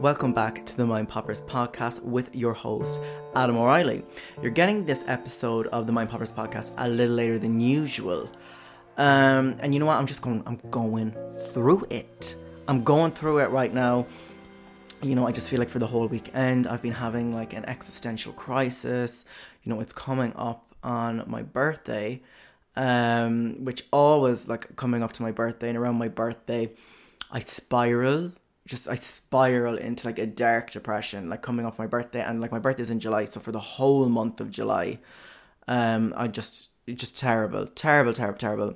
Welcome back to the Mind Poppers podcast with your host, Adam O'Reilly. You're getting this episode of the Mind Poppers podcast a little later than usual. Um, and you know what? I'm just going, I'm going through it. I'm going through it right now. You know, I just feel like for the whole weekend, I've been having like an existential crisis. You know, it's coming up on my birthday, um, which always like coming up to my birthday and around my birthday, I spiral just I spiral into like a dark depression, like coming off my birthday, and like my birthday's in July, so for the whole month of July, um, I just just terrible, terrible, terrible, terrible.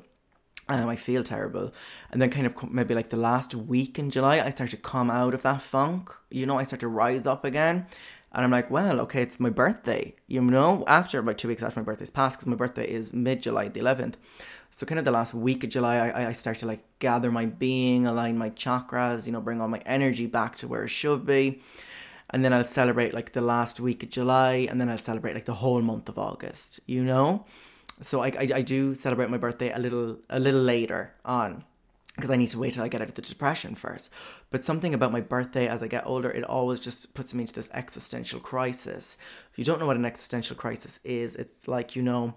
Um, I feel terrible, and then kind of maybe like the last week in July, I start to come out of that funk. You know, I start to rise up again, and I'm like, well, okay, it's my birthday. You know, after about two weeks after my birthday's passed, because my birthday is mid July, the 11th. So kind of the last week of July, I, I start to like gather my being, align my chakras, you know, bring all my energy back to where it should be. And then I'll celebrate like the last week of July, and then I'll celebrate like the whole month of August, you know? So I, I, I do celebrate my birthday a little a little later on because I need to wait till I get out of the depression first. But something about my birthday as I get older, it always just puts me into this existential crisis. If you don't know what an existential crisis is, it's like, you know,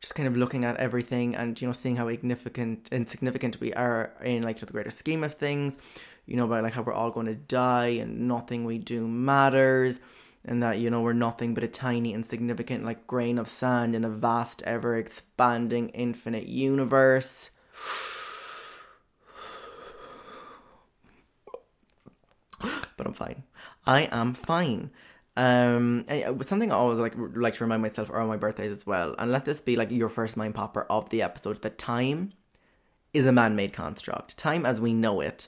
just kind of looking at everything and you know seeing how insignificant insignificant we are in like the greater scheme of things you know about like how we're all going to die and nothing we do matters and that you know we're nothing but a tiny insignificant like grain of sand in a vast ever expanding infinite universe. But i'm fine. I am fine um, something I always like like to remind myself around my birthdays as well, and let this be like your first mind popper of the episode. That time is a man-made construct. Time, as we know it,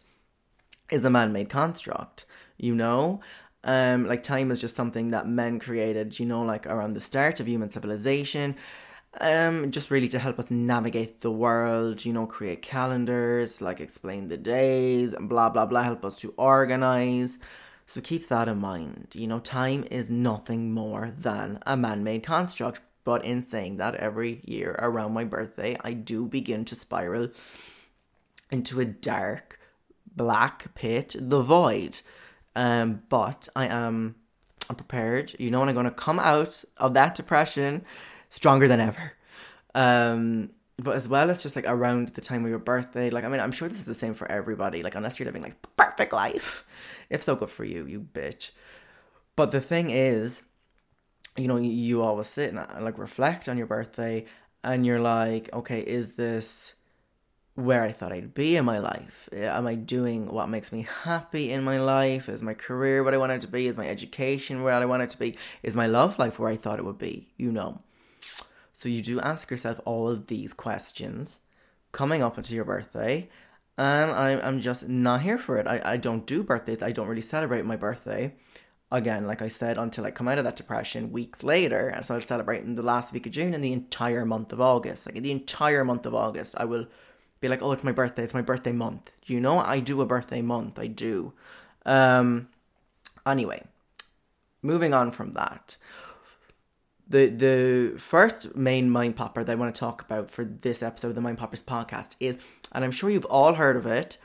is a man-made construct. You know, um, like time is just something that men created. You know, like around the start of human civilization. Um, just really to help us navigate the world, you know, create calendars, like explain the days, and blah blah blah, help us to organize. So keep that in mind. You know, time is nothing more than a man made construct. But in saying that, every year around my birthday, I do begin to spiral into a dark, black pit, the void. Um, but I am I'm prepared. You know, and I'm going to come out of that depression stronger than ever. Um, but as well as just like around the time of your birthday, like I mean, I'm sure this is the same for everybody. Like unless you're living like perfect life, if so, good for you, you bitch. But the thing is, you know, you, always sit and uh, like reflect on your birthday, and you're like, okay, is this where I thought I'd be in my life? Am I doing what makes me happy in my life? Is my career what I wanted to be? Is my education where I want it to be? Is my love life where I thought it would be? You know. So you do ask yourself all of these questions coming up into your birthday. And I, I'm just not here for it. I, I don't do birthdays. I don't really celebrate my birthday. Again, like I said, until I come out of that depression weeks later. And so I'll celebrate in the last week of June and the entire month of August. Like the entire month of August, I will be like, oh, it's my birthday. It's my birthday month. Do you know? I do a birthday month. I do. Um, anyway, moving on from that the the first main mind popper that I want to talk about for this episode of the Mind Poppers podcast is, and I'm sure you've all heard of it.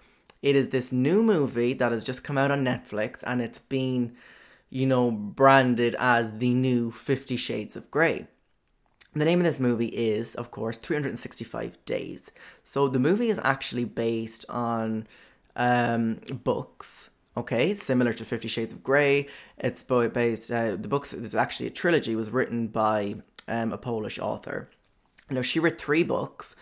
It is this new movie that has just come out on Netflix, and it's been, you know, branded as the new Fifty Shades of Grey. The name of this movie is, of course, 365 Days. So the movie is actually based on um, books Okay, similar to Fifty Shades of Grey. It's based. Uh, the books. There's actually a trilogy. Was written by um, a Polish author. Now she wrote three books.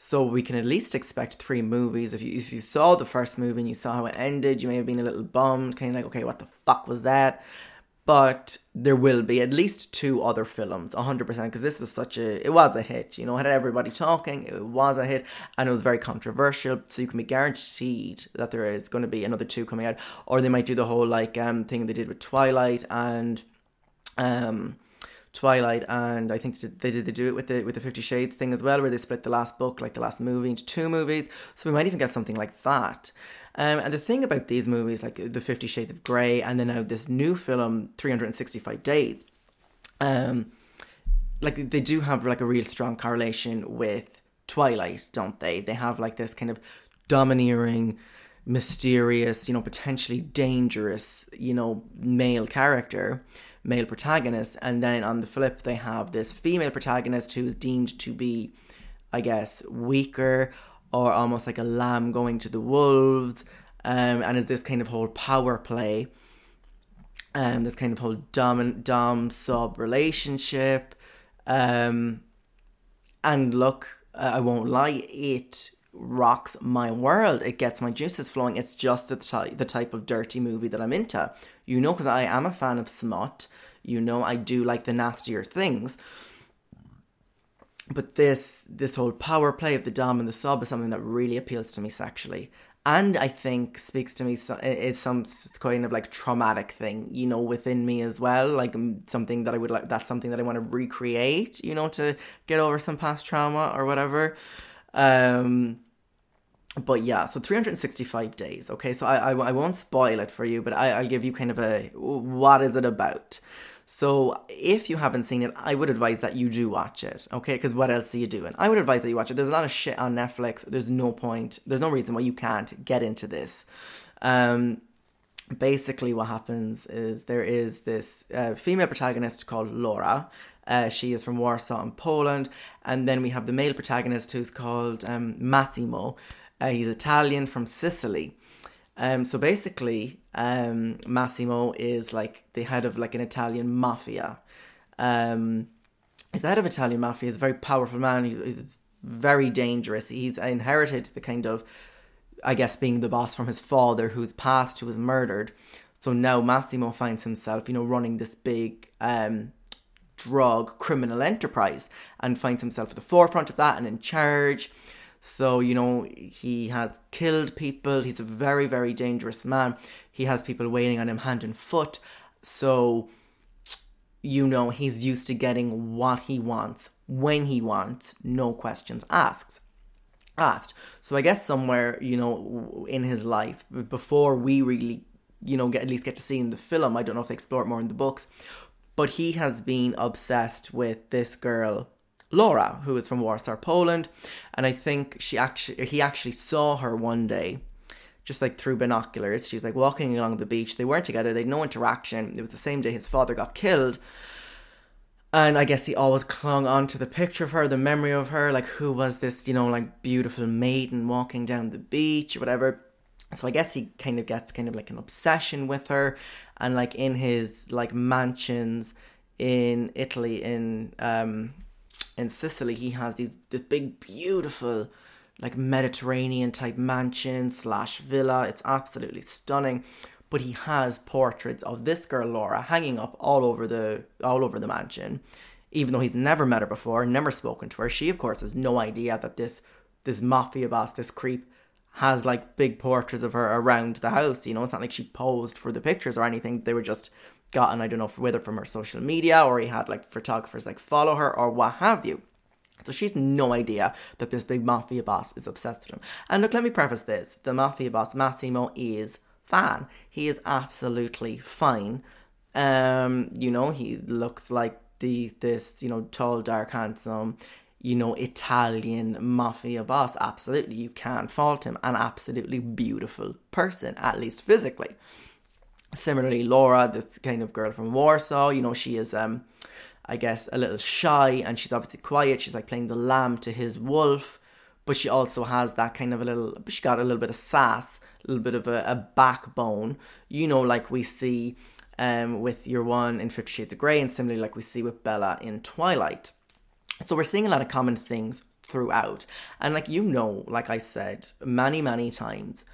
So we can at least expect three movies. If you if you saw the first movie and you saw how it ended, you may have been a little bummed, kind of like, okay, what the fuck was that? But there will be at least two other films, 100%, because this was such a, it was a hit, you know, had everybody talking, it was a hit, and it was very controversial, so you can be guaranteed that there is going to be another two coming out, or they might do the whole, like, um, thing they did with Twilight and, um, Twilight, and I think they did they do it with the with the Fifty Shades thing as well, where they split the last book, like the last movie, into two movies. So we might even get something like that. Um, and the thing about these movies, like the Fifty Shades of Grey, and then now this new film, Three Hundred and Sixty Five Days, um, like they do have like a real strong correlation with Twilight, don't they? They have like this kind of domineering mysterious, you know, potentially dangerous, you know, male character male protagonist, and then on the flip, they have this female protagonist who is deemed to be, I guess, weaker or almost like a lamb going to the wolves, um, and is this kind of whole power play, um, this kind of whole dom dom sub relationship, um, and look, I won't lie, it rocks my world. It gets my juices flowing. It's just the, ty- the type of dirty movie that I'm into. You know, because I am a fan of smut. You know, I do like the nastier things. But this this whole power play of the dom and the sub is something that really appeals to me sexually, and I think speaks to me. So, it's some kind of like traumatic thing, you know, within me as well. Like something that I would like. That's something that I want to recreate, you know, to get over some past trauma or whatever. Um, but yeah, so 365 days. Okay, so I, I, I won't spoil it for you, but I, I'll give you kind of a what is it about. So if you haven't seen it, I would advise that you do watch it. Okay, because what else are you doing? I would advise that you watch it. There's a lot of shit on Netflix. There's no point. There's no reason why you can't get into this. Um, basically, what happens is there is this uh, female protagonist called Laura. Uh, she is from Warsaw in Poland, and then we have the male protagonist who's called um, Massimo. Uh, he's Italian from Sicily. Um, so basically, um, Massimo is like the head of like an Italian mafia. Um, he's the head of Italian mafia. He's a very powerful man. He's very dangerous. He's inherited the kind of, I guess, being the boss from his father, who's passed, who was murdered. So now Massimo finds himself, you know, running this big um, drug criminal enterprise and finds himself at the forefront of that and in charge. So, you know, he has killed people. He's a very, very dangerous man. He has people waiting on him hand and foot. So, you know, he's used to getting what he wants when he wants, no questions asked. Asked. So I guess somewhere, you know, in his life, before we really, you know, get at least get to see in the film, I don't know if they explore it more in the books, but he has been obsessed with this girl Laura, who is from Warsaw, Poland, and I think she actually he actually saw her one day, just like through binoculars. She was like walking along the beach. They weren't together. They had no interaction. It was the same day his father got killed. And I guess he always clung on to the picture of her, the memory of her, like who was this, you know, like beautiful maiden walking down the beach or whatever. So I guess he kind of gets kind of like an obsession with her, and like in his like mansions in Italy, in um, in Sicily, he has these this big, beautiful, like Mediterranean type mansion slash villa. It's absolutely stunning. But he has portraits of this girl Laura hanging up all over the all over the mansion. Even though he's never met her before, never spoken to her, she of course has no idea that this this mafia boss, this creep, has like big portraits of her around the house. You know, it's not like she posed for the pictures or anything. They were just gotten, I don't know whether from her social media or he had like photographers like follow her or what have you. So she's no idea that this big mafia boss is obsessed with him. And look, let me preface this. The mafia boss, Massimo, is fine. He is absolutely fine. Um, you know, he looks like the this, you know, tall, dark, handsome, you know, Italian mafia boss. Absolutely. You can't fault him. An absolutely beautiful person, at least physically. Similarly, Laura, this kind of girl from Warsaw, you know, she is, um, I guess, a little shy and she's obviously quiet. She's like playing the lamb to his wolf, but she also has that kind of a little, she got a little bit of sass, a little bit of a, a backbone, you know, like we see um, with your one in Fifty Shades of Grey, and similarly, like we see with Bella in Twilight. So we're seeing a lot of common things throughout. And like you know, like I said many, many times,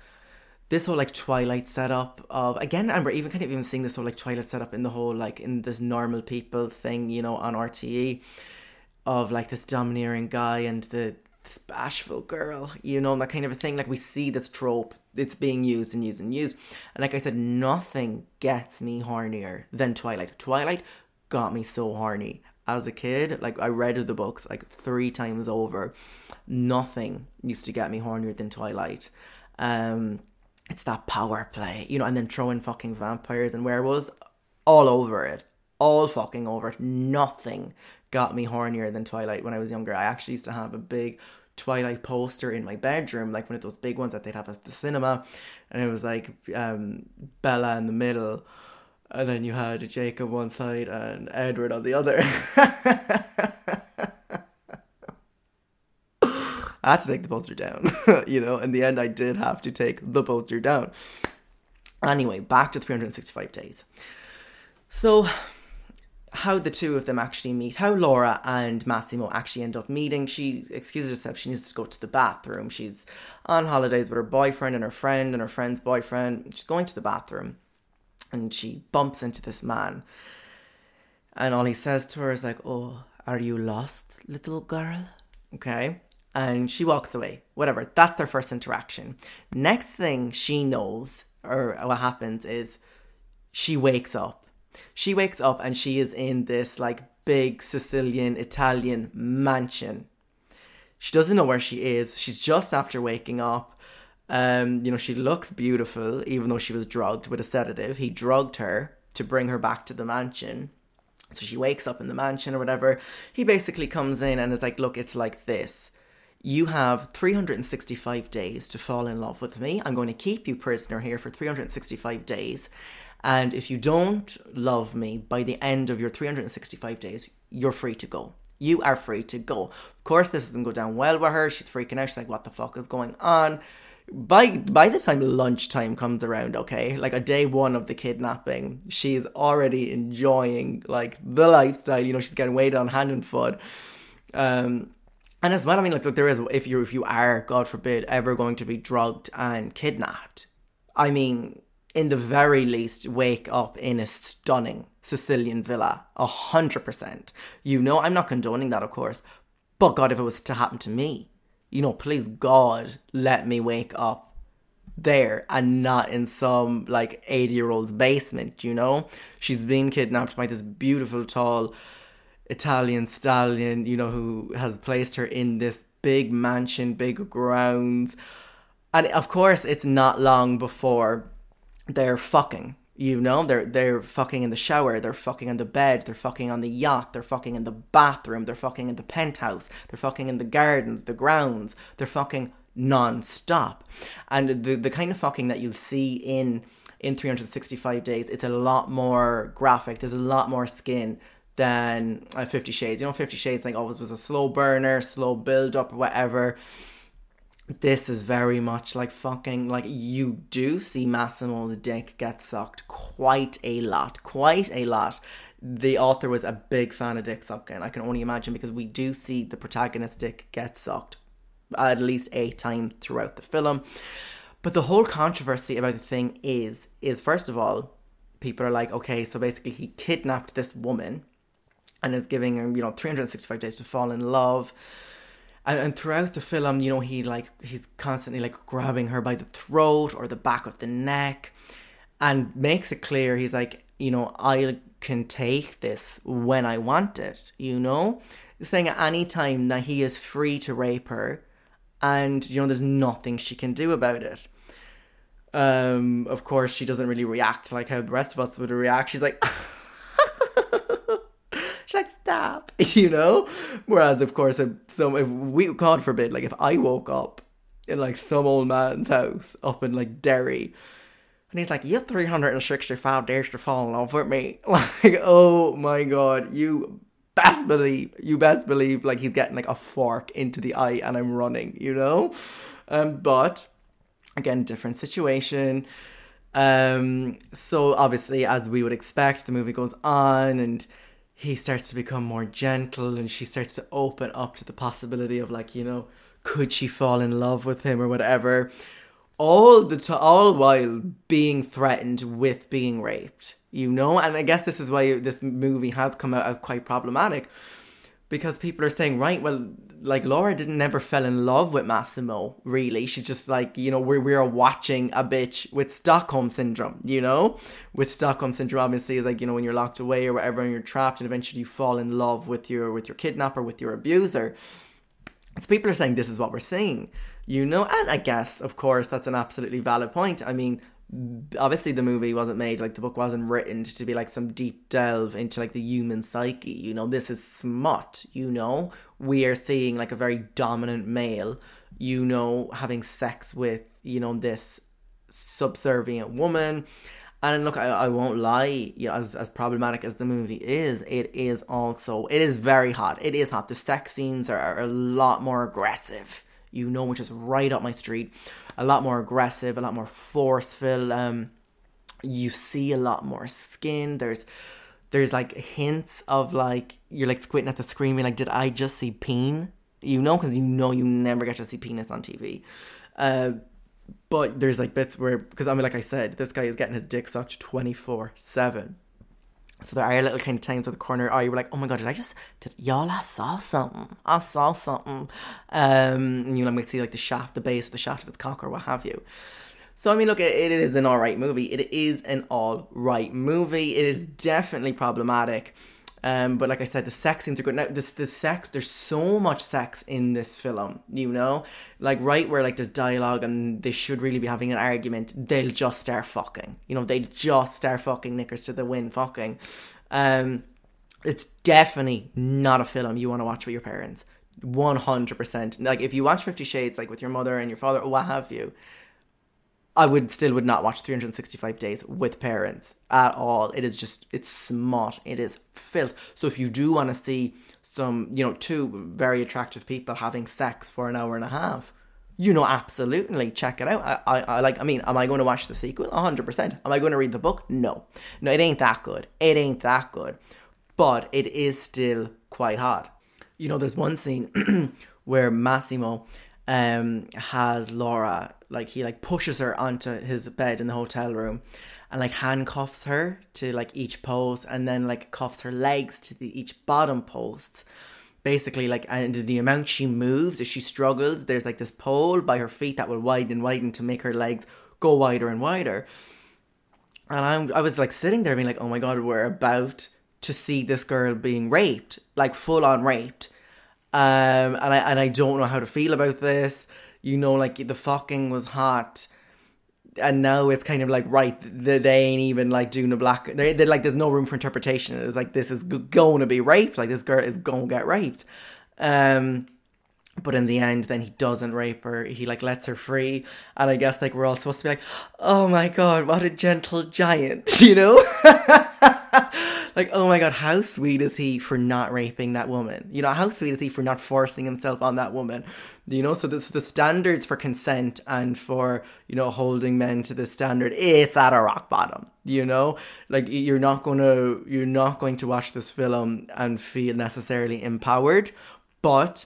this whole like Twilight setup of again, and we're even kind of even seeing this whole like Twilight setup in the whole like in this normal people thing, you know, on RTE of like this domineering guy and the this bashful girl, you know, that kind of a thing. Like we see this trope, it's being used and used and used. And like I said, nothing gets me hornier than Twilight. Twilight got me so horny as a kid. Like I read the books like three times over. Nothing used to get me hornier than Twilight. Um, it's that power play, you know, and then throwing fucking vampires and werewolves all over it. All fucking over it. Nothing got me hornier than Twilight when I was younger. I actually used to have a big Twilight poster in my bedroom, like one of those big ones that they'd have at the cinema, and it was like um, Bella in the middle, and then you had Jacob one side and Edward on the other. I had to take the poster down, you know. In the end, I did have to take the poster down. Anyway, back to 365 days. So, how the two of them actually meet, how Laura and Massimo actually end up meeting. She excuses herself, she needs to go to the bathroom. She's on holidays with her boyfriend and her friend and her friend's boyfriend. She's going to the bathroom and she bumps into this man. And all he says to her is like, Oh, are you lost, little girl? Okay and she walks away. Whatever. That's their first interaction. Next thing she knows, or what happens, is she wakes up. She wakes up and she is in this like big Sicilian Italian mansion. She doesn't know where she is. She's just after waking up. Um, you know, she looks beautiful, even though she was drugged with a sedative. He drugged her to bring her back to the mansion. So she wakes up in the mansion or whatever. He basically comes in and is like, Look, it's like this you have 365 days to fall in love with me. I'm going to keep you prisoner here for 365 days. And if you don't love me by the end of your 365 days, you're free to go. You are free to go. Of course, this doesn't go down well with her. She's freaking out. She's like, what the fuck is going on? By by the time lunchtime comes around, okay, like a day one of the kidnapping, she's already enjoying like the lifestyle. You know, she's getting weighed on hand and foot. Um, and as well, I mean, like, look, there is if you if you are, God forbid, ever going to be drugged and kidnapped, I mean, in the very least, wake up in a stunning Sicilian villa, a hundred percent. You know, I'm not condoning that, of course, but God, if it was to happen to me, you know, please God, let me wake up there and not in some like 80 year old's basement, you know? She's been kidnapped by this beautiful, tall Italian stallion, you know, who has placed her in this big mansion, big grounds. And of course, it's not long before they're fucking. You know, they're they're fucking in the shower, they're fucking in the bed, they're fucking on the yacht, they're fucking in the bathroom, they're fucking in the penthouse, they're fucking in the gardens, the grounds, they're fucking non-stop. And the the kind of fucking that you'll see in in 365 days, it's a lot more graphic, there's a lot more skin, than uh, Fifty Shades. You know, Fifty Shades like always was a slow burner, slow build up, or whatever. This is very much like fucking like you do see Massimo's dick get sucked quite a lot, quite a lot. The author was a big fan of dick sucking. I can only imagine because we do see the protagonist dick get sucked at least eight times throughout the film. But the whole controversy about the thing is, is first of all, people are like, okay, so basically he kidnapped this woman and is giving him, you know, 365 days to fall in love. And, and throughout the film, you know, he like he's constantly like grabbing her by the throat or the back of the neck and makes it clear he's like, you know, I can take this when I want it, you know? Saying at any time that he is free to rape her and you know there's nothing she can do about it. Um, of course she doesn't really react like how the rest of us would react. She's like like, stop, you know? Whereas, of course, if some, if we, God forbid, like if I woke up in like some old man's house up in like Derry, and he's like, you have 365 days to fall in love with me. Like, oh my God, you best believe, you best believe, like he's getting like a fork into the eye and I'm running, you know? Um, but again, different situation. Um, so obviously, as we would expect, the movie goes on and he starts to become more gentle and she starts to open up to the possibility of like, you know, could she fall in love with him or whatever. All the to- all while being threatened with being raped you know? And i guess this is why this movie has come out as quite problematic because people are saying right well like laura didn't never fell in love with massimo really. She's just like you know we're, we're watching a bitch with stockholm syndrome you know? With stockholm syndrome obviously is like you know when you're locked away or whatever and you're trapped and eventually you fall in love with your with your kidnapper with your abuser. So people are saying this is what we're seeing, you know, and I guess, of course, that's an absolutely valid point. I mean, obviously the movie wasn't made like the book wasn't written to be like some deep delve into like the human psyche you know this is smut you know we are seeing like a very dominant male you know having sex with you know this subservient woman and look, I, I won't lie, you know, as, as problematic as the movie is, it is also, it is very hot. It is hot. The sex scenes are, are a lot more aggressive, you know, which is right up my street. A lot more aggressive, a lot more forceful. Um, you see a lot more skin. There's, there's like hints of like, you're like squinting at the screen, being like, did I just see peen? You know, because you know you never get to see penis on TV. Uh, but there's like bits where because I mean like I said, this guy is getting his dick sucked twenty four seven. So there are little kind of times at the corner oh you were like, Oh my god, did I just did y'all I saw something. I saw something. Um you know we see like the shaft, the base of the shaft of his cock or what have you. So I mean, look, it, it is an alright movie. It is an alright movie. It is definitely problematic. Um, but like I said, the sex scenes are good. Now, this the sex, there's so much sex in this film, you know, like right where like there's dialogue and they should really be having an argument, they'll just start fucking, you know, they just start fucking knickers to the wind, fucking. Um, it's definitely not a film you want to watch with your parents. 100%. Like if you watch 50 Shades like with your mother and your father what have you, I would still would not watch 365 days with parents at all. It is just it's smart. It is filth. So if you do want to see some, you know, two very attractive people having sex for an hour and a half, you know, absolutely check it out. I, I, I like. I mean, am I going to watch the sequel? hundred percent. Am I going to read the book? No, no. It ain't that good. It ain't that good. But it is still quite hot. You know, there's one scene where Massimo um has Laura like he like pushes her onto his bed in the hotel room and like handcuffs her to like each post and then like cuffs her legs to the each bottom posts basically like and the amount she moves if she struggles there's like this pole by her feet that will widen and widen to make her legs go wider and wider. And I'm, I was like sitting there being like oh my god we're about to see this girl being raped like full on raped um, and I and I don't know how to feel about this. You know, like the fucking was hot, and now it's kind of like right. They, they ain't even like doing a black. They they like there's no room for interpretation. It was like this is going to be raped. Like this girl is going to get raped. Um, but in the end, then he doesn't rape her. He like lets her free, and I guess like we're all supposed to be like, oh my god, what a gentle giant, you know. like, oh my god, how sweet is he for not raping that woman? You know, how sweet is he for not forcing himself on that woman? You know, so this the standards for consent and for you know holding men to the standard, it's at a rock bottom. You know, like you're not gonna you're not going to watch this film and feel necessarily empowered, but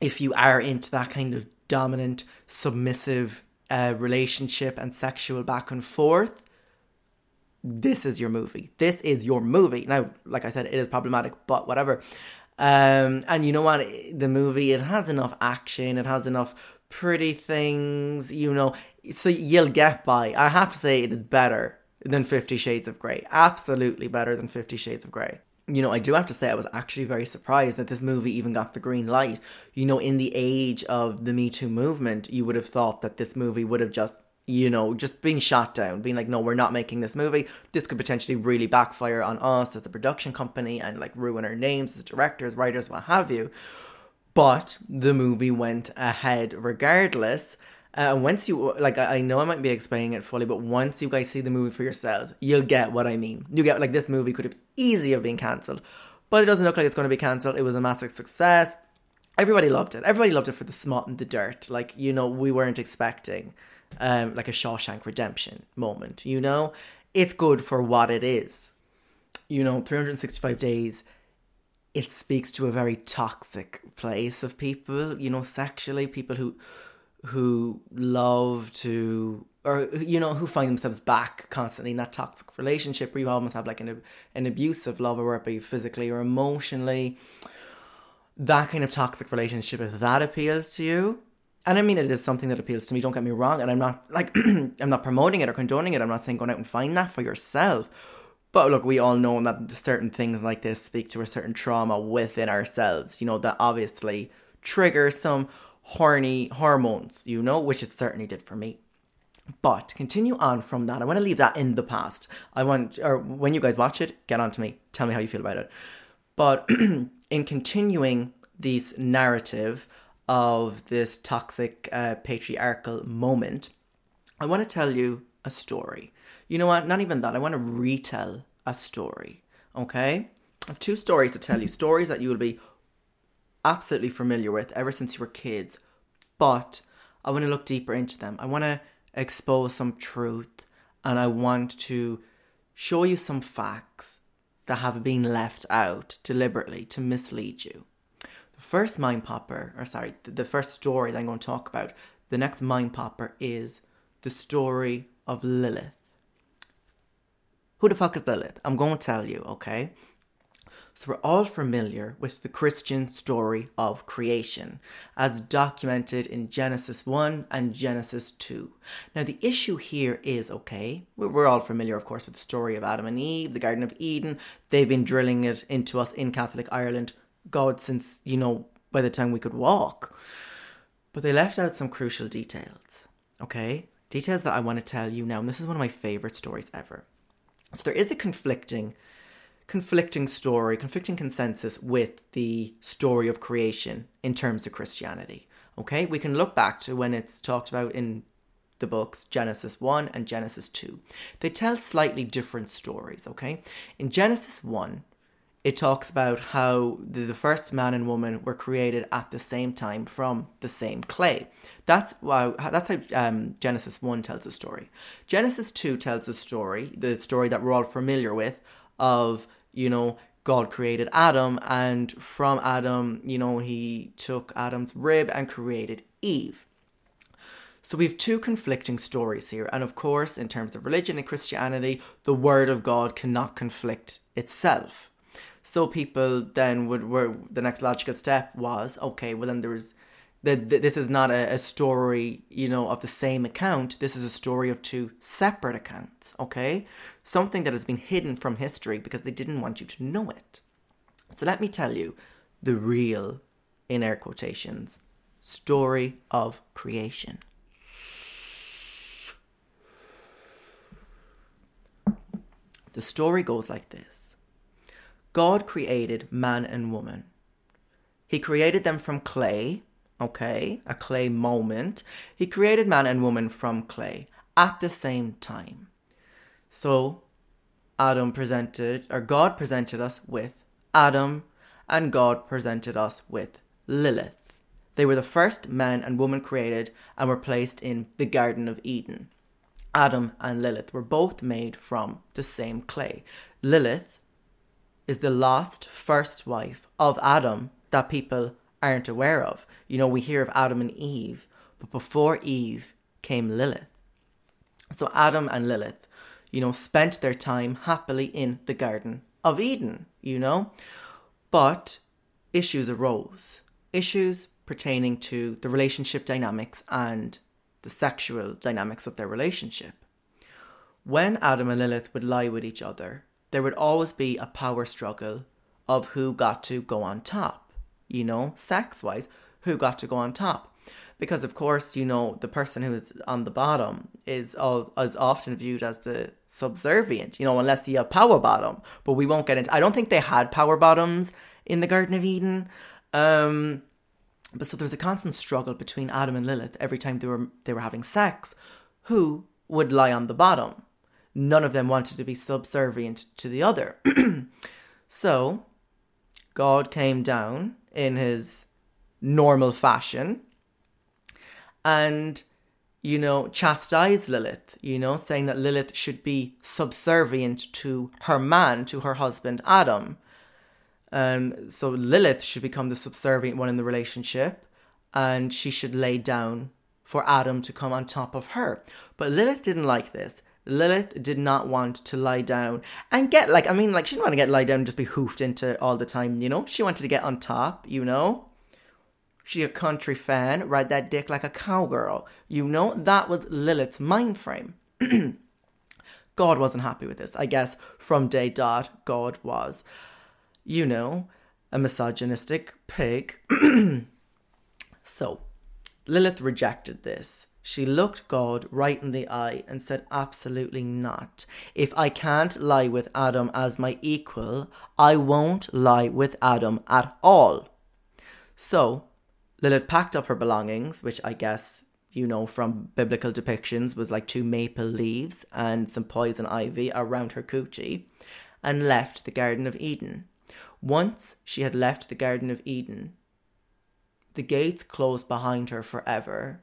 if you are into that kind of dominant, submissive uh, relationship and sexual back and forth, this is your movie. This is your movie. Now, like I said, it is problematic, but whatever. Um, and you know what? The movie it has enough action. It has enough pretty things. You know, so you'll get by. I have to say, it is better than Fifty Shades of Grey. Absolutely better than Fifty Shades of Grey. You know, I do have to say, I was actually very surprised that this movie even got the green light. You know, in the age of the Me Too movement, you would have thought that this movie would have just you know, just being shot down, being like, no, we're not making this movie. This could potentially really backfire on us as a production company and like ruin our names as directors, writers, what have you. But the movie went ahead regardless. Uh, once you like, I know I might be explaining it fully, but once you guys see the movie for yourselves, you'll get what I mean. You get like this movie could have easily have been cancelled, but it doesn't look like it's going to be cancelled. It was a massive success. Everybody loved it. Everybody loved it for the smut and the dirt. Like you know, we weren't expecting um, like a Shawshank Redemption moment, you know? It's good for what it is. you know, 365 days, it speaks to a very toxic place of people, you know, sexually, people who who love to or you know who find themselves back constantly in that toxic relationship where you almost have like an an abusive love or be physically or emotionally that kind of toxic relationship if that appeals to you and I mean it is something that appeals to me don't get me wrong and I'm not like I'm not promoting it or condoning it I'm not saying go out and find that for yourself but look we all know that certain things like this speak to a certain trauma within ourselves you know that obviously trigger some horny hormones you know which it certainly did for me but continue on from that. I want to leave that in the past. I want, or when you guys watch it, get on to me. Tell me how you feel about it. But in continuing this narrative of this toxic uh, patriarchal moment, I want to tell you a story. You know what? Not even that. I want to retell a story. Okay? I have two stories to tell you. Stories that you will be absolutely familiar with ever since you were kids. But I want to look deeper into them. I want to expose some truth and I want to show you some facts that have been left out deliberately to mislead you. First mind popper, or sorry, the first story that I'm going to talk about, the next mind popper is the story of Lilith. Who the fuck is Lilith? I'm going to tell you, okay? So we're all familiar with the Christian story of creation, as documented in Genesis 1 and Genesis 2. Now, the issue here is okay, we're all familiar, of course, with the story of Adam and Eve, the Garden of Eden. They've been drilling it into us in Catholic Ireland, God, since, you know, by the time we could walk. But they left out some crucial details, okay? Details that I want to tell you now, and this is one of my favourite stories ever. So there is a conflicting conflicting story, conflicting consensus with the story of creation in terms of Christianity. Okay, we can look back to when it's talked about in the books Genesis 1 and Genesis 2. They tell slightly different stories, okay? In Genesis 1, it talks about how the, first man and woman were created at the same time from the same clay. That's why that's how um, Genesis 1 tells a story. Genesis 2 tells a story, the story that we're all familiar with, of you know, God created Adam, and from Adam, you know, he took Adam's rib and created Eve. So we have two conflicting stories here, and of course, in terms of religion and Christianity, the word of God cannot conflict itself. So people then would were the next logical step was okay, well then there's that this is not a, a, story, you know, of the same account. This is a story of two separate accounts, okay? Something that has been hidden from history because they didn't want you to know it. So let me tell you the real, in air quotations, story of creation. The story goes like this God created man and woman. He created them from clay okay, a clay moment. He created man and woman from clay at the same time. So Adam presented, or God presented us with Adam, and God presented us with Lilith. They were the first man and woman created and were placed in the Garden of Eden. Adam and Lilith were both made from the same clay. Lilith is the lost first wife of Adam that people aren't aware of. You know, we hear of Adam and Eve, but before Eve came Lilith. So Adam and Lilith, you know, spent their time happily in the Garden of Eden, you know, but issues arose. Issues pertaining to the relationship dynamics and the sexual dynamics of their relationship. When Adam and Lilith would lie with each other, there would always be a power struggle of who got to go on top you know, sex wise, who got to go on top. Because of course, you know, the person who is on the bottom is all is often viewed as the subservient, you know, unless you have power bottom. But we won't get into I don't think they had power bottoms in the Garden of Eden. Um but so there's a constant struggle between Adam and Lilith every time they were they were having sex. Who would lie on the bottom? None of them wanted to be subservient to the other. so God came down in his normal fashion. And you know, chastise Lilith, you know, saying that Lilith should be subservient to her man, to her husband Adam. Um, so Lilith should become the subservient one in the relationship, and she should lay down for Adam to come on top of her. But Lilith didn't like this. Lilith did not want to lie down and get like I mean like she didn't want to get lie down and just be hoofed into all the time, you know? She wanted to get on top, you know? She a country fan, ride that dick like a cowgirl. You know, that was Lilith's mind frame. God wasn't happy with this. I guess from day dot, God was, you know, a misogynistic pig. so, Lilith rejected this. She looked God right in the eye and said, Absolutely not. If I can't lie with Adam as my equal, I won't lie with Adam at all. So, Lilith packed up her belongings, which I guess you know from biblical depictions was like two maple leaves and some poison ivy around her coochie, and left the Garden of Eden. Once she had left the Garden of Eden, the gates closed behind her forever.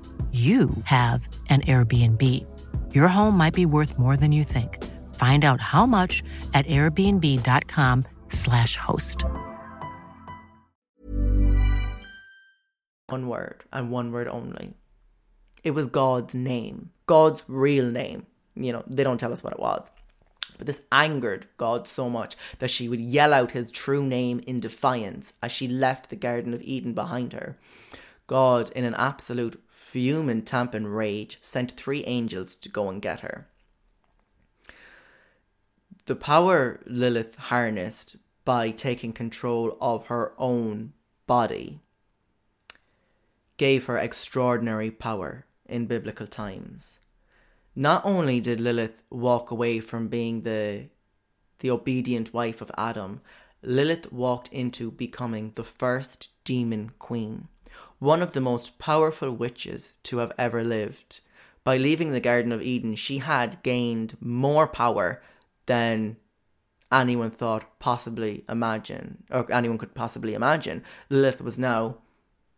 you have an Airbnb. Your home might be worth more than you think. Find out how much at airbnb.com/slash host. One word and one word only. It was God's name, God's real name. You know, they don't tell us what it was. But this angered God so much that she would yell out his true name in defiance as she left the Garden of Eden behind her. God, in an absolute fume and tamping rage, sent three angels to go and get her. The power Lilith harnessed by taking control of her own body gave her extraordinary power in biblical times. Not only did Lilith walk away from being the the obedient wife of Adam, Lilith walked into becoming the first demon queen one of the most powerful witches to have ever lived. By leaving the Garden of Eden, she had gained more power than anyone thought possibly imagine, or anyone could possibly imagine. Lilith was now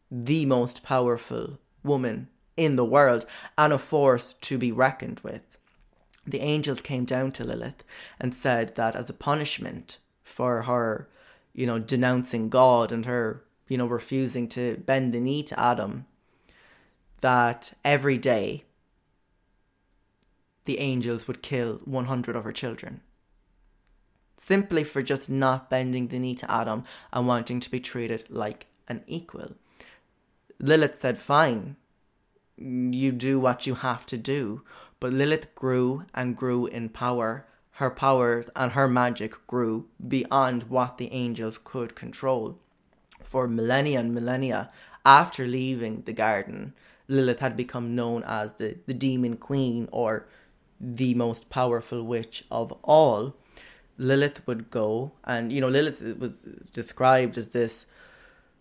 the most powerful woman in the world and a force to be reckoned with. The angels came down to Lilith and said that as a punishment for her, you know, denouncing God and her you know, refusing to bend the knee to Adam, that every day the angels would kill 100 of her children. Simply for just not bending the knee to Adam and wanting to be treated like an equal. Lilith said, Fine, you do what you have to do. But Lilith grew and grew in power. Her powers and her magic grew beyond what the angels could control for millennia and millennia after leaving the garden, Lilith had become known as the, the demon queen or the most powerful witch of all. Lilith would go, and you know, Lilith was described as this,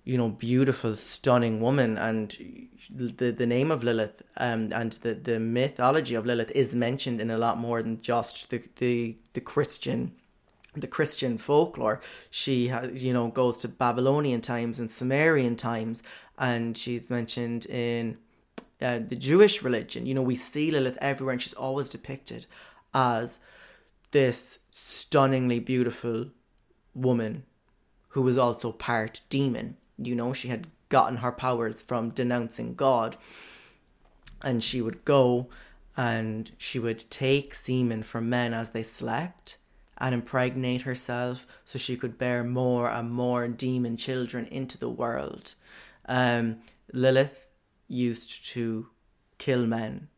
you know, beautiful, stunning woman, and the the name of Lilith um, and the, the mythology of Lilith is mentioned in a lot more than just the the, the Christian the Christian folklore. She has, you know, goes to Babylonian times and Sumerian times, and she's mentioned in uh, the Jewish religion. You know, we see Lilith everywhere, and she's always depicted as this stunningly beautiful woman who was also part demon. You know, she had gotten her powers from denouncing God. And she would go and she would take semen from men as they slept and impregnate herself so she could bear more and more demon children into the world. Um, Lilith used to kill men.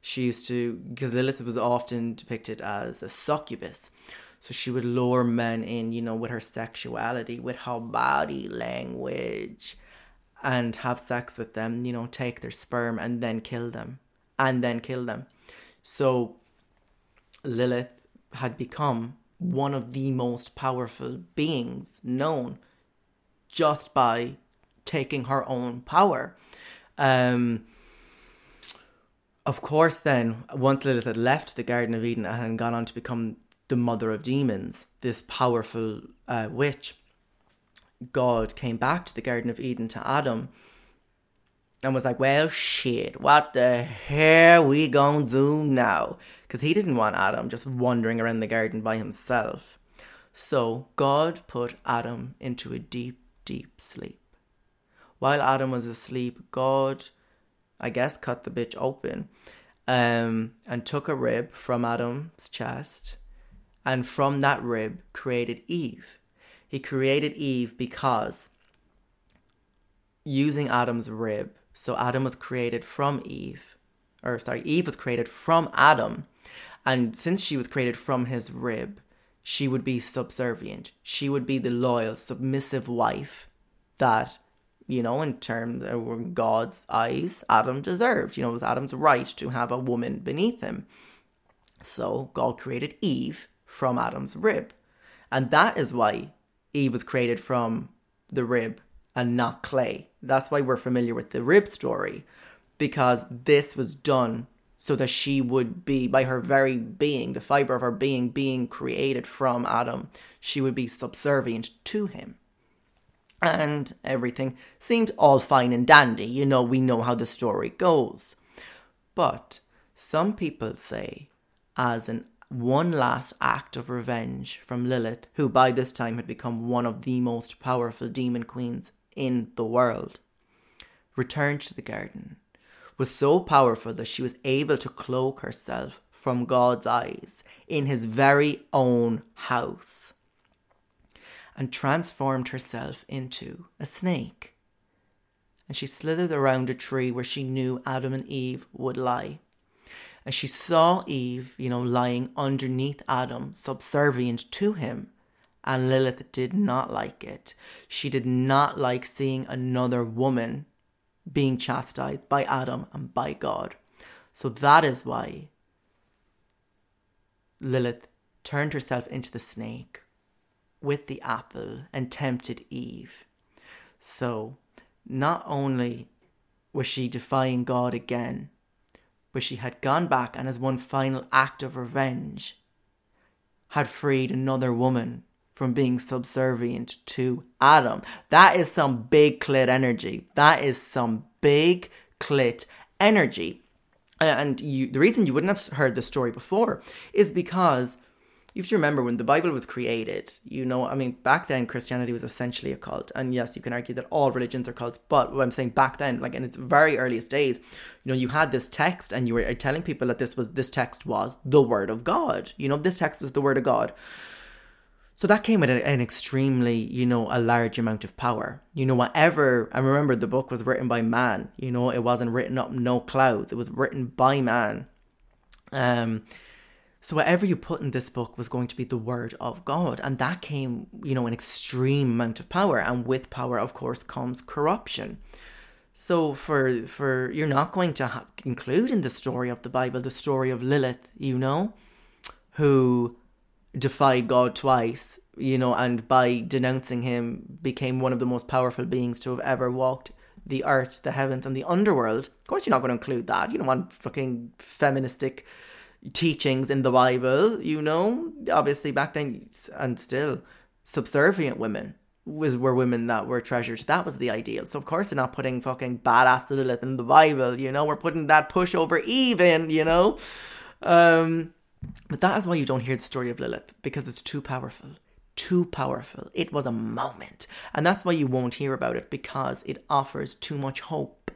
She used to, because Lilith was often depicted as a succubus. So she would lure men in, you know, with her sexuality, with her body language, and have sex with them, you know, take their sperm and then kill them. And then kill them. So Lilith had become one of the most powerful beings known just by taking her own power. Um, of course, then, once Lilith had left the Garden of Eden and gone on to become the mother of demons, this powerful uh, witch, God came back to the Garden of Eden to Adam and was like, well, shit, what the hell we gonna do now? Because he didn't want Adam just wandering around the garden by himself. So God put Adam into a deep, deep sleep. While Adam was asleep, God, I guess, cut the bitch open um, and took a rib from Adam's chest and from that rib created Eve. He created Eve because using Adam's rib, so Adam was created from Eve, or sorry, Eve was created from Adam. And since she was created from his rib, she would be subservient. She would be the loyal, submissive wife that, you know, in terms of God's eyes, Adam deserved. You know, it was Adam's right to have a woman beneath him. So God created Eve from Adam's rib. And that is why Eve was created from the rib and not clay. That's why we're familiar with the rib story, because this was done so that she would be, by her very being, the fiber of her being, being created from Adam, she would be subservient to him. And everything seemed all fine and dandy. You know, we know how the story goes. But some people say, as an one last act of revenge from Lilith, who by this time had become one of the most powerful demon queens in the world, returned to the garden, was so powerful that she was able to cloak herself from God's eyes in his very own house, and transformed herself into a snake. And she slithered around a tree where she knew Adam and Eve would lie and she saw Eve, you know, lying underneath Adam, subservient to him. And Lilith did not like it. She did not like seeing another woman being chastised by Adam and by God. So that is why Lilith turned herself into the snake with the apple and tempted Eve. So not only was she defying God again, but she had gone back and, as one final act of revenge, had freed another woman from being subservient to Adam. That is some big clit energy. That is some big clit energy. And you, the reason you wouldn't have heard the story before is because you have to remember when the Bible was created, you know, I mean, back then Christianity was essentially a cult. And yes, you can argue that all religions are cults, but what I'm saying back then, like in its very earliest days, you know, you had this text and you were telling people that this was, this text was the word of God. You know, this text was the word of God. So that came with an extremely, you know, a large amount of power. You know, whatever, I remember the book was written by man, you know, it wasn't written up no clouds, it was written by man. Um, so whatever you put in this book was going to be the word of God. And that came, you know, an extreme amount of power. And with power, of course, comes corruption. So for for you're not going to ha- include in the story of the Bible the story of Lilith, you know, who defied God twice, you know, and by denouncing him became one of the most powerful beings to have ever walked the earth, the heavens, and the underworld. Of course, you're not going to include that. You don't want fucking feministic teachings in the Bible, you know, obviously back then and still subservient women was were women that were treasured. That was the ideal. So of course they're not putting fucking badass Lilith in the Bible, you know, we're putting that push over even, you know. Um but that is why you don't hear the story of Lilith, because it's too powerful. too powerful. It was a moment. And that's why you won't hear about it because it offers too much hope.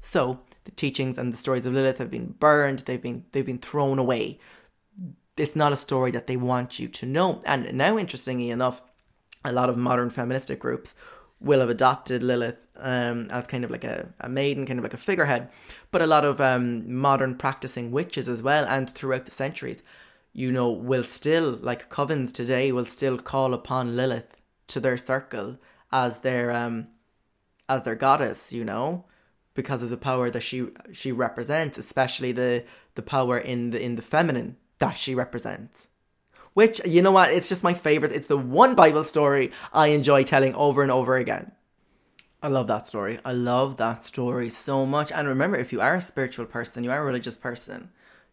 So, the teachings and the stories of Lilith have been burned, they've been they've been thrown away. It's not a story that they want you to know. And now interestingly enough, a lot of modern feministic groups will have adopted Lilith um, as kind of like a, a maiden, kind of like a figurehead. But a lot of um, modern practicing witches as well, and throughout the centuries, you know, will still, like covens today, will still call upon Lilith to their circle as their um, as their goddess, you know, because of the power that she she represents, especially the the power in the in the feminine that she represents. Which, you know what, it's just my favorite. It's the one Bible story I enjoy telling over and over again. I love that story. I love that story so much. And remember, if you are a spiritual person, you are a religious person,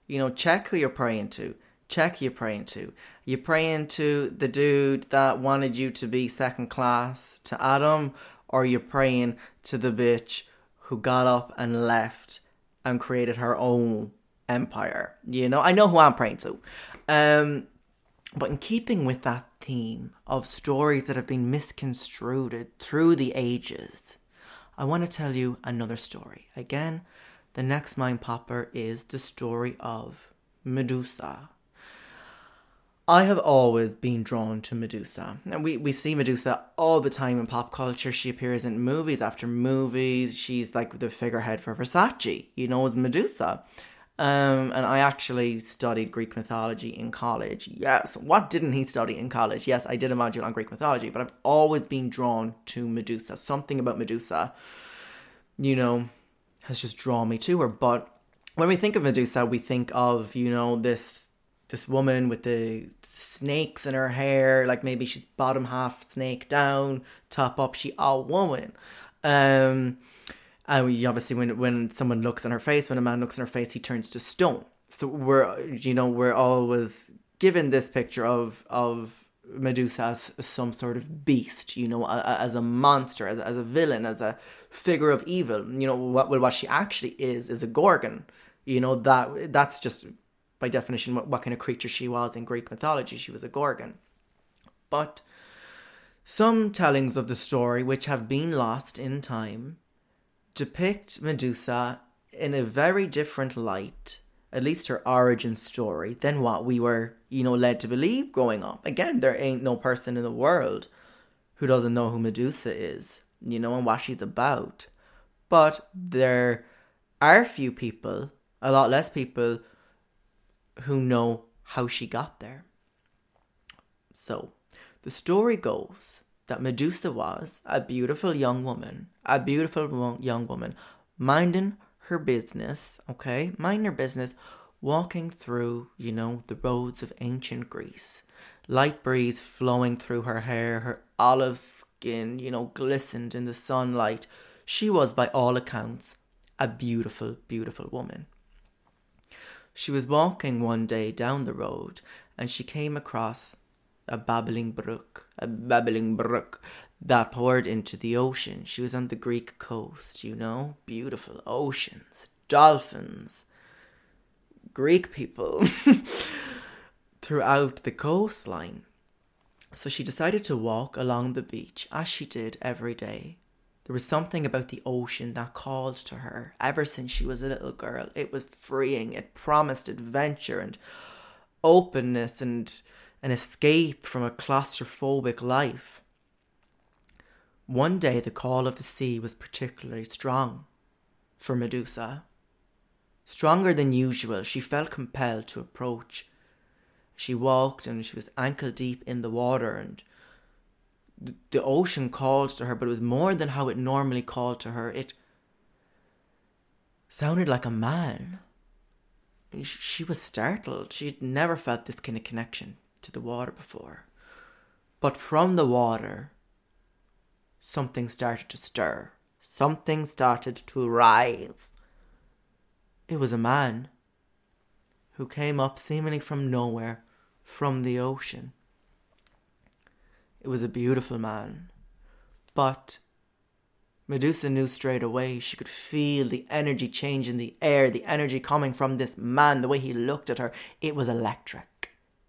you know, check who you're praying to. Check who you're praying to. You're praying to the dude that wanted you to be second class to Adam, or you're praying to the bitch who got up and left and created her own empire. You know, I know who I'm praying to. Um, but in keeping with that theme of stories that have been misconstrued through the ages, I want to tell you another story. Again, the next mind popper is the story of Medusa. I have always been drawn to Medusa. And we, we see Medusa all the time in pop culture. She appears in movies after movies. She's like the figurehead for Versace, you know, as Medusa. Um, and I actually studied Greek mythology in college. Yes, what didn't he study in college? Yes, I did a module on Greek mythology, but I've always been drawn to Medusa. Something about Medusa, you know, has just drawn me to her. But when we think of Medusa, we think of, you know, this this woman with the snakes in her hair, like maybe she's bottom half snake down, top up she a woman. Um and we obviously when when someone looks in her face, when a man looks in her face, he turns to stone. So we're you know we're always given this picture of of Medusa as some sort of beast, you know, as a monster, as, as a villain, as a figure of evil. You know what well, what she actually is is a gorgon. You know that that's just by definition what, what kind of creature she was in Greek mythology. She was a gorgon, but some tellings of the story, which have been lost in time, depict Medusa in a very different light, at least her origin story, than what we were, you know, led to believe growing up. Again, there ain't no person in the world who doesn't know who Medusa is, you know, and what she's about. But there are few people, a lot less people, who know how she got there. So, the story goes that Medusa was a beautiful young woman, a beautiful young woman, minding her business, okay, minding her business, walking through, you know, the roads of ancient Greece. Light breeze flowing through her hair, her olive skin, you know, glistened in the sunlight. She was, by all accounts, a beautiful, beautiful woman. She was walking one day down the road and she came across a babbling brook, a babbling brook that poured into the ocean. She was on the Greek coast, you know, beautiful oceans, dolphins, Greek people throughout the coastline. So she decided to walk along the beach as she did every day. There was something about the ocean that called to her ever since she was a little girl. It was freeing, it promised adventure and openness and an escape from a claustrophobic life. One day, the call of the sea was particularly strong for Medusa. Stronger than usual, she felt compelled to approach. She walked and she was ankle deep in the water, and the ocean called to her, but it was more than how it normally called to her. It sounded like a man. She was startled. She had never felt this kind of connection to the water before. But from the water, something started to stir. Something started to rise. It was a man who came up seemingly from nowhere, from the ocean. It was a beautiful man, but Medusa knew straight away. She could feel the energy change in the air, the energy coming from this man, the way he looked at her. It was electric.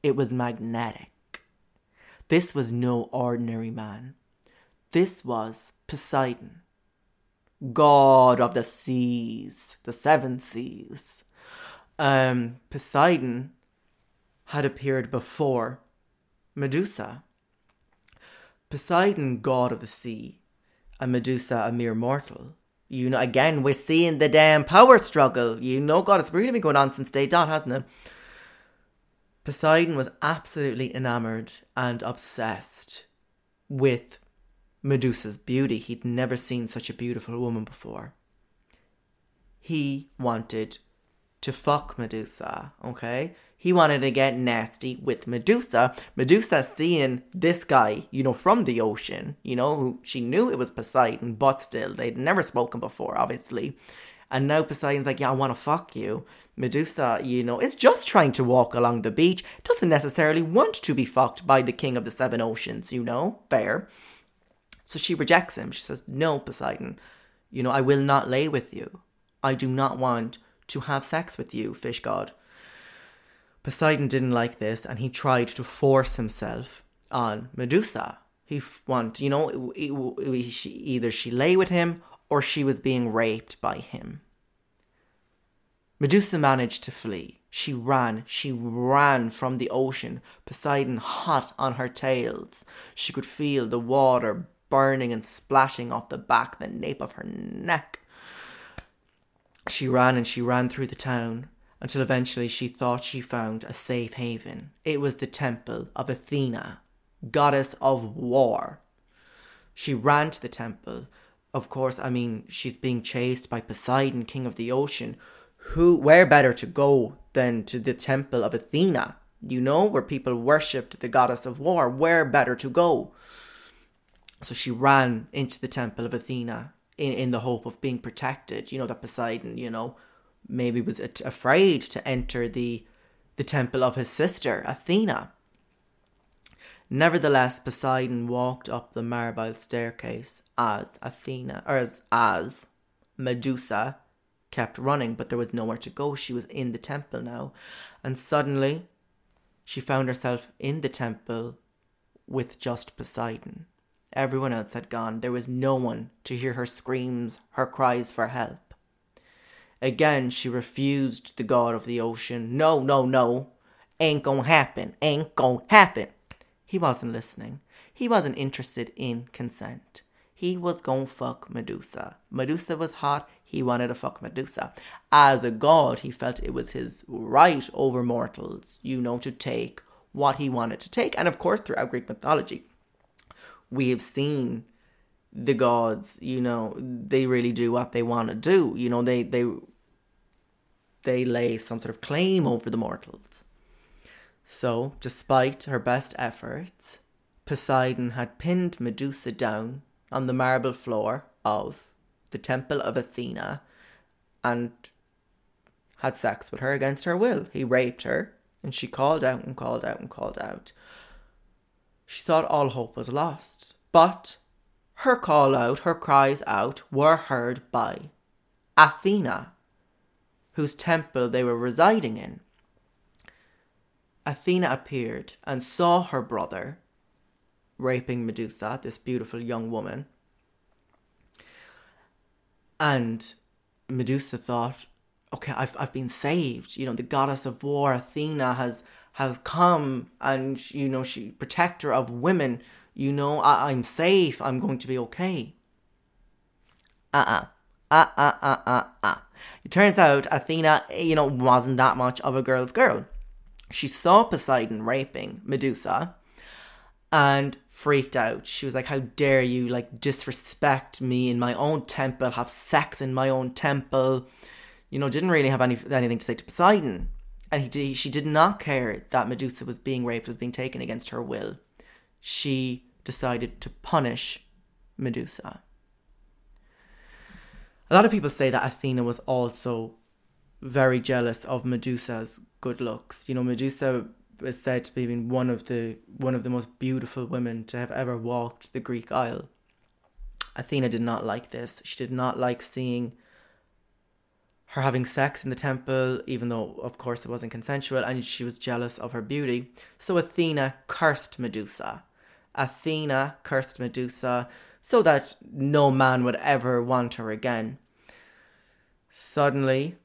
It was magnetic. This was no ordinary man. This was Poseidon, god of the seas, the seven seas. Um, Poseidon had appeared before Medusa. Poseidon, god of the sea, and Medusa, a mere mortal. You know, again, we're seeing the damn power struggle. You know, God, it's really been going on since day dot, hasn't it? Poseidon was absolutely enamored and obsessed with Medusa's beauty. He'd never seen such a beautiful woman before. He wanted to fuck Medusa, okay? He wanted to get nasty with Medusa. Medusa seeing this guy, you know, from the ocean, you know, who she knew it was Poseidon, but still, they'd never spoken before, obviously. And now Poseidon's like, yeah, I want to fuck you. Medusa, you know, is just trying to walk along the beach, doesn't necessarily want to be fucked by the king of the seven oceans, you know, fair. So she rejects him. She says, no, Poseidon, you know, I will not lay with you. I do not want to have sex with you, fish god. Poseidon didn't like this and he tried to force himself on Medusa. He want, you know, she, either she lay with him or she was being raped by him. Medusa managed to flee. She ran, she ran from the ocean, Poseidon hot on her tails. She could feel the water burning and splashing off the back, the nape of her neck. She ran and she ran through the town until eventually she thought she found a safe haven. It was the temple of Athena, goddess of war. She ran to the temple. Of course, I mean, she's being chased by Poseidon, king of the ocean. Who, where better to go than to the temple of Athena? You know, where people worshipped the goddess of war. Where better to go? So she ran into the temple of Athena in, in the hope of being protected. You know, that Poseidon, you know, maybe was afraid to enter the the temple of his sister Athena. Nevertheless, Poseidon walked up the marble staircase as Athena, or as, as Medusa kept running, but there was nowhere to go. She was in the temple now. And suddenly, she found herself in the temple with just Poseidon. Everyone else had gone. There was no one to hear her screams, her cries for help. Again, she refused the god of the ocean. No, no, no. Ain't gonna happen. Ain't gonna happen. He wasn't listening. He wasn't interested in consent. He was gonna fuck Medusa. Medusa was hot. He wanted to fuck Medusa. As a god, he felt it was his right over mortals, you know, to take what he wanted to take. And of course, throughout Greek mythology, we have seen the gods, you know, they really do what they want to do. You know, they they they lay some sort of claim over the mortals. So, despite her best efforts, Poseidon had pinned Medusa down on the marble floor of the temple of Athena and had sex with her against her will. He raped her, and she called out and called out and called out. She thought all hope was lost, but her call out, her cries out, were heard by Athena, whose temple they were residing in. Athena appeared and saw her brother raping Medusa, this beautiful young woman. And Medusa thought, okay, I've, I've been saved. You know, the goddess of war, Athena, has has come and, you know, she protector of women you know, I, I'm safe, I'm going to be okay. Uh uh-uh. uh. Uh uh uh uh uh. It turns out Athena, you know, wasn't that much of a girl's girl. She saw Poseidon raping Medusa and freaked out. She was like, How dare you, like, disrespect me in my own temple, have sex in my own temple? You know, didn't really have any anything to say to Poseidon. And he did, she did not care that Medusa was being raped, was being taken against her will. She decided to punish Medusa. A lot of people say that Athena was also very jealous of Medusa's good looks. You know, Medusa is said to be one of the one of the most beautiful women to have ever walked the Greek Isle. Athena did not like this. She did not like seeing her having sex in the temple, even though, of course, it wasn't consensual, and she was jealous of her beauty. So Athena cursed Medusa Athena cursed Medusa so that no man would ever want her again. Suddenly,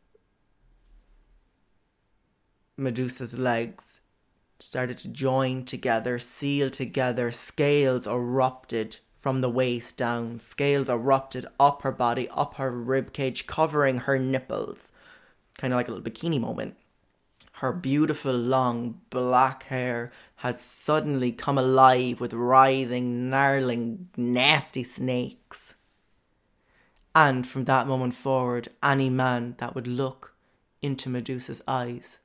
Medusa's legs started to join together, seal together, scales erupted from the waist down, scales erupted up her body, up her rib cage, covering her nipples. Kind of like a little bikini moment. Her beautiful long black hair had suddenly come alive with writhing, gnarling, nasty snakes. And from that moment forward, any man that would look into Medusa's eyes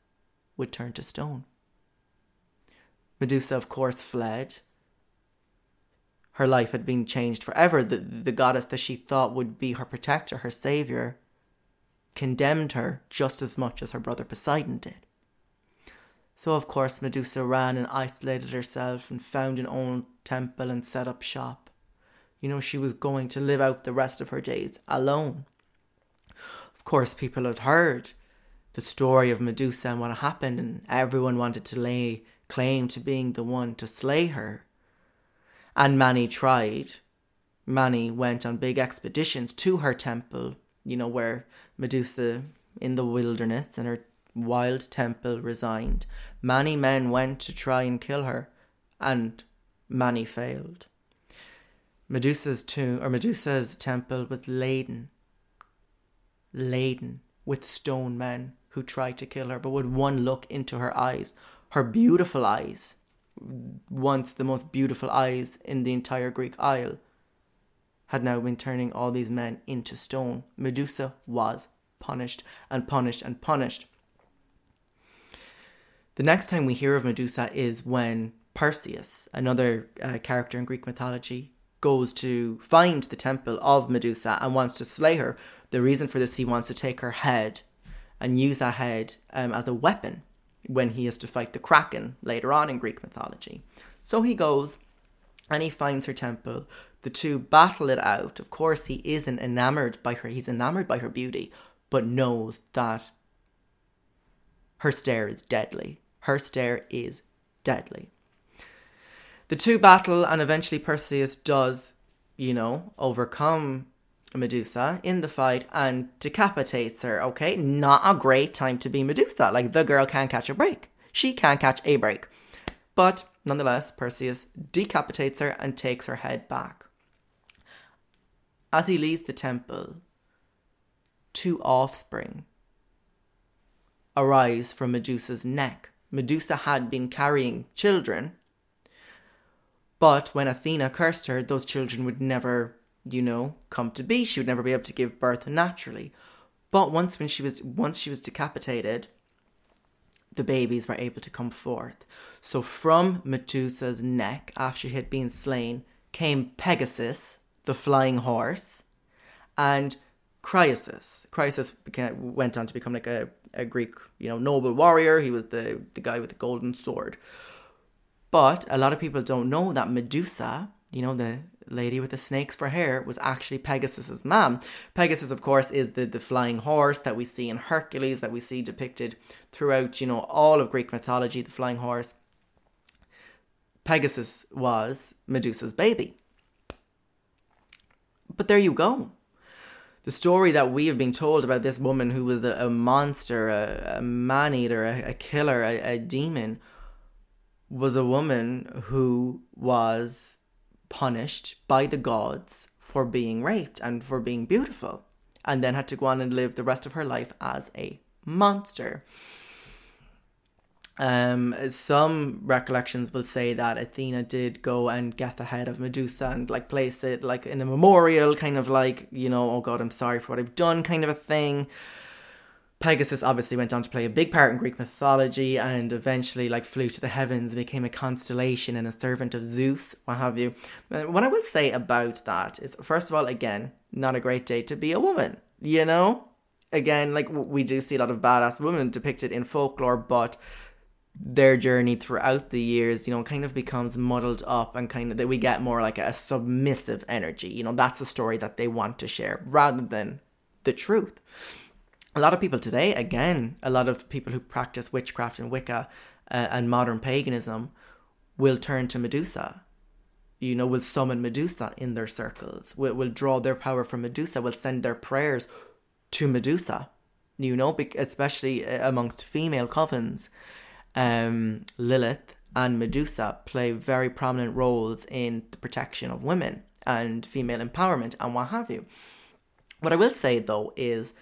would turn to stone. Medusa, of course, fled. Her life had been changed forever. The, the goddess that she thought would be her protector, her savior, condemned her just as much as her brother Poseidon did. So, of course, Medusa ran and isolated herself and found an old temple and set up shop. You know, she was going to live out the rest of her days alone. Of course, people had heard the story of Medusa and what happened, and everyone wanted to lay claim to being the one to slay her. And many tried. Many went on big expeditions to her temple, you know, where Medusa in the wilderness and her wild temple resigned. Many men went to try and kill her, and many failed. Medusa's tomb or Medusa's temple was laden, laden with stone men who tried to kill her, but with one look into her eyes, her beautiful eyes, once the most beautiful eyes in the entire Greek Isle, had now been turning all these men into stone. Medusa was punished and punished and punished. The next time we hear of Medusa is when Perseus, another uh, character in Greek mythology, goes to find the temple of Medusa and wants to slay her. The reason for this, he wants to take her head and use that head um, as a weapon when he is to fight the Kraken later on in Greek mythology. So he goes and he finds her temple. The two battle it out. Of course, he isn't enamored by her, he's enamored by her beauty, but knows that her stare is deadly. Her stare is deadly. The two battle, and eventually Perseus does, you know, overcome Medusa in the fight and decapitates her, okay? Not a great time to be Medusa. Like, the girl can't catch a break. She can't catch a break. But nonetheless, Perseus decapitates her and takes her head back. As he leaves the temple, two offspring arise from Medusa's neck. Medusa had been carrying children, but when Athena cursed her, those children would never you know, come to be. She would never be able to give birth naturally. But once when she was once she was decapitated, the babies were able to come forth. So from Medusa's neck, after she had been slain, came Pegasus, the flying horse, and. Chrysaor became, went on to become like a, a Greek, you know, noble warrior. He was the, the guy with the golden sword. But a lot of people don't know that Medusa, you know, the lady with the snakes for hair was actually Pegasus's mom. Pegasus, of course, is the, the flying horse that we see in Hercules, that we see depicted throughout, you know, all of Greek mythology, the flying horse. Pegasus was Medusa's baby. But there you go. The story that we have been told about this woman who was a, a monster, a, a man eater, a, a killer, a, a demon, was a woman who was punished by the gods for being raped and for being beautiful, and then had to go on and live the rest of her life as a monster. Um, some recollections will say that Athena did go and get the head of Medusa and like place it like in a memorial, kind of like, you know, oh god, I'm sorry for what I've done, kind of a thing. Pegasus obviously went on to play a big part in Greek mythology and eventually like flew to the heavens and became a constellation and a servant of Zeus, what have you. Uh, what I will say about that is first of all, again, not a great day to be a woman, you know? Again, like we do see a lot of badass women depicted in folklore, but their journey throughout the years, you know, kind of becomes muddled up and kind of that we get more like a submissive energy. You know, that's the story that they want to share rather than the truth a lot of people today, again, a lot of people who practice witchcraft and Wicca uh, and modern paganism will turn to Medusa you know, will summon Medusa in their circles, will, will draw their power from Medusa, will send their prayers to Medusa, you know, especially uh, amongst female covens. Um, Lilith and Medusa play very prominent roles in the protection of women and female empowerment and what have you. What I will say though is,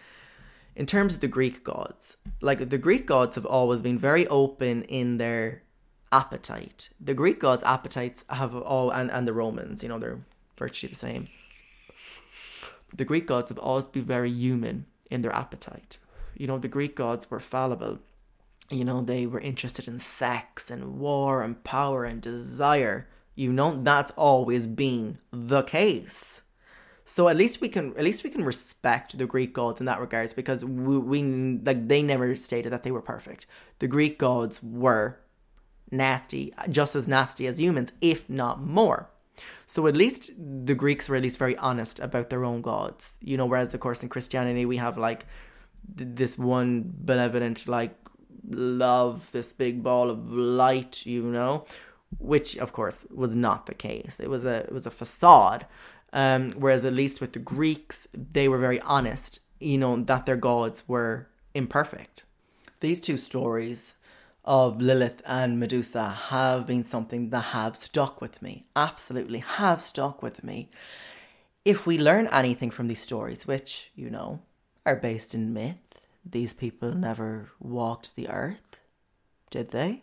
in terms of the Greek gods, like the Greek gods have always been very open in their appetite. The Greek gods' appetites have all, and, and the Romans, you know, they're virtually the same. The Greek gods have always been very human in their appetite. You know, the Greek gods were fallible. You know, they were interested in sex and war and power and desire. You know, that's always been the case. So at least we can at least we can respect the Greek gods in that regards because we, we like they never stated that they were perfect. The Greek gods were nasty, just as nasty as humans, if not more. So at least the Greeks were at least very honest about their own gods, you know. Whereas, of course, in Christianity we have like this one benevolent like love, this big ball of light, you know, which of course was not the case. It was a it was a facade. Um, whereas at least with the Greeks, they were very honest, you know, that their gods were imperfect. These two stories of Lilith and Medusa have been something that have stuck with me. Absolutely have stuck with me. If we learn anything from these stories, which, you know, are based in myth, these people never walked the earth, did they?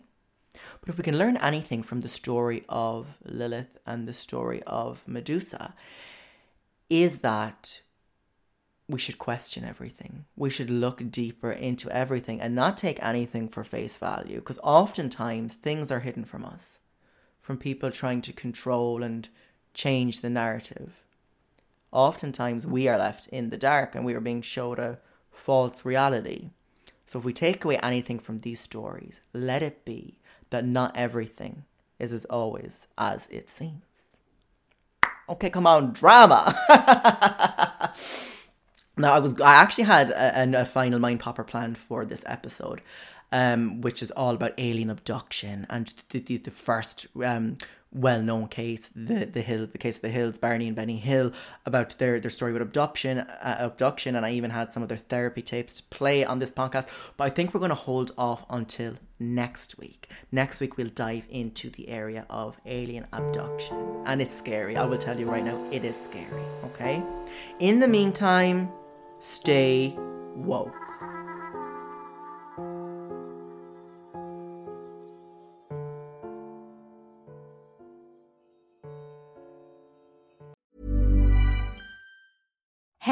But if we can learn anything from the story of Lilith and the story of Medusa, is that we should question everything. We should look deeper into everything and not take anything for face value because oftentimes things are hidden from us, from people trying to control and change the narrative. Oftentimes we are left in the dark and we are being showed a false reality. So if we take away anything from these stories, let it be that not everything is as always as it seems. Okay, come on, drama. Now I was I actually had a, a, final mind popper planned for this episode, um, which is all about alien abduction and the the, the first um well known case, the the hill the case of the hills, Barney and Betty Hill, about their their story with abduction uh, abduction, and I even had some of their therapy tapes to play on this podcast. But I think we're going to hold off until next week. Next week we'll dive into the area of alien abduction, and it's scary. I will tell you right now, it is scary. Okay. In the meantime Stay woke.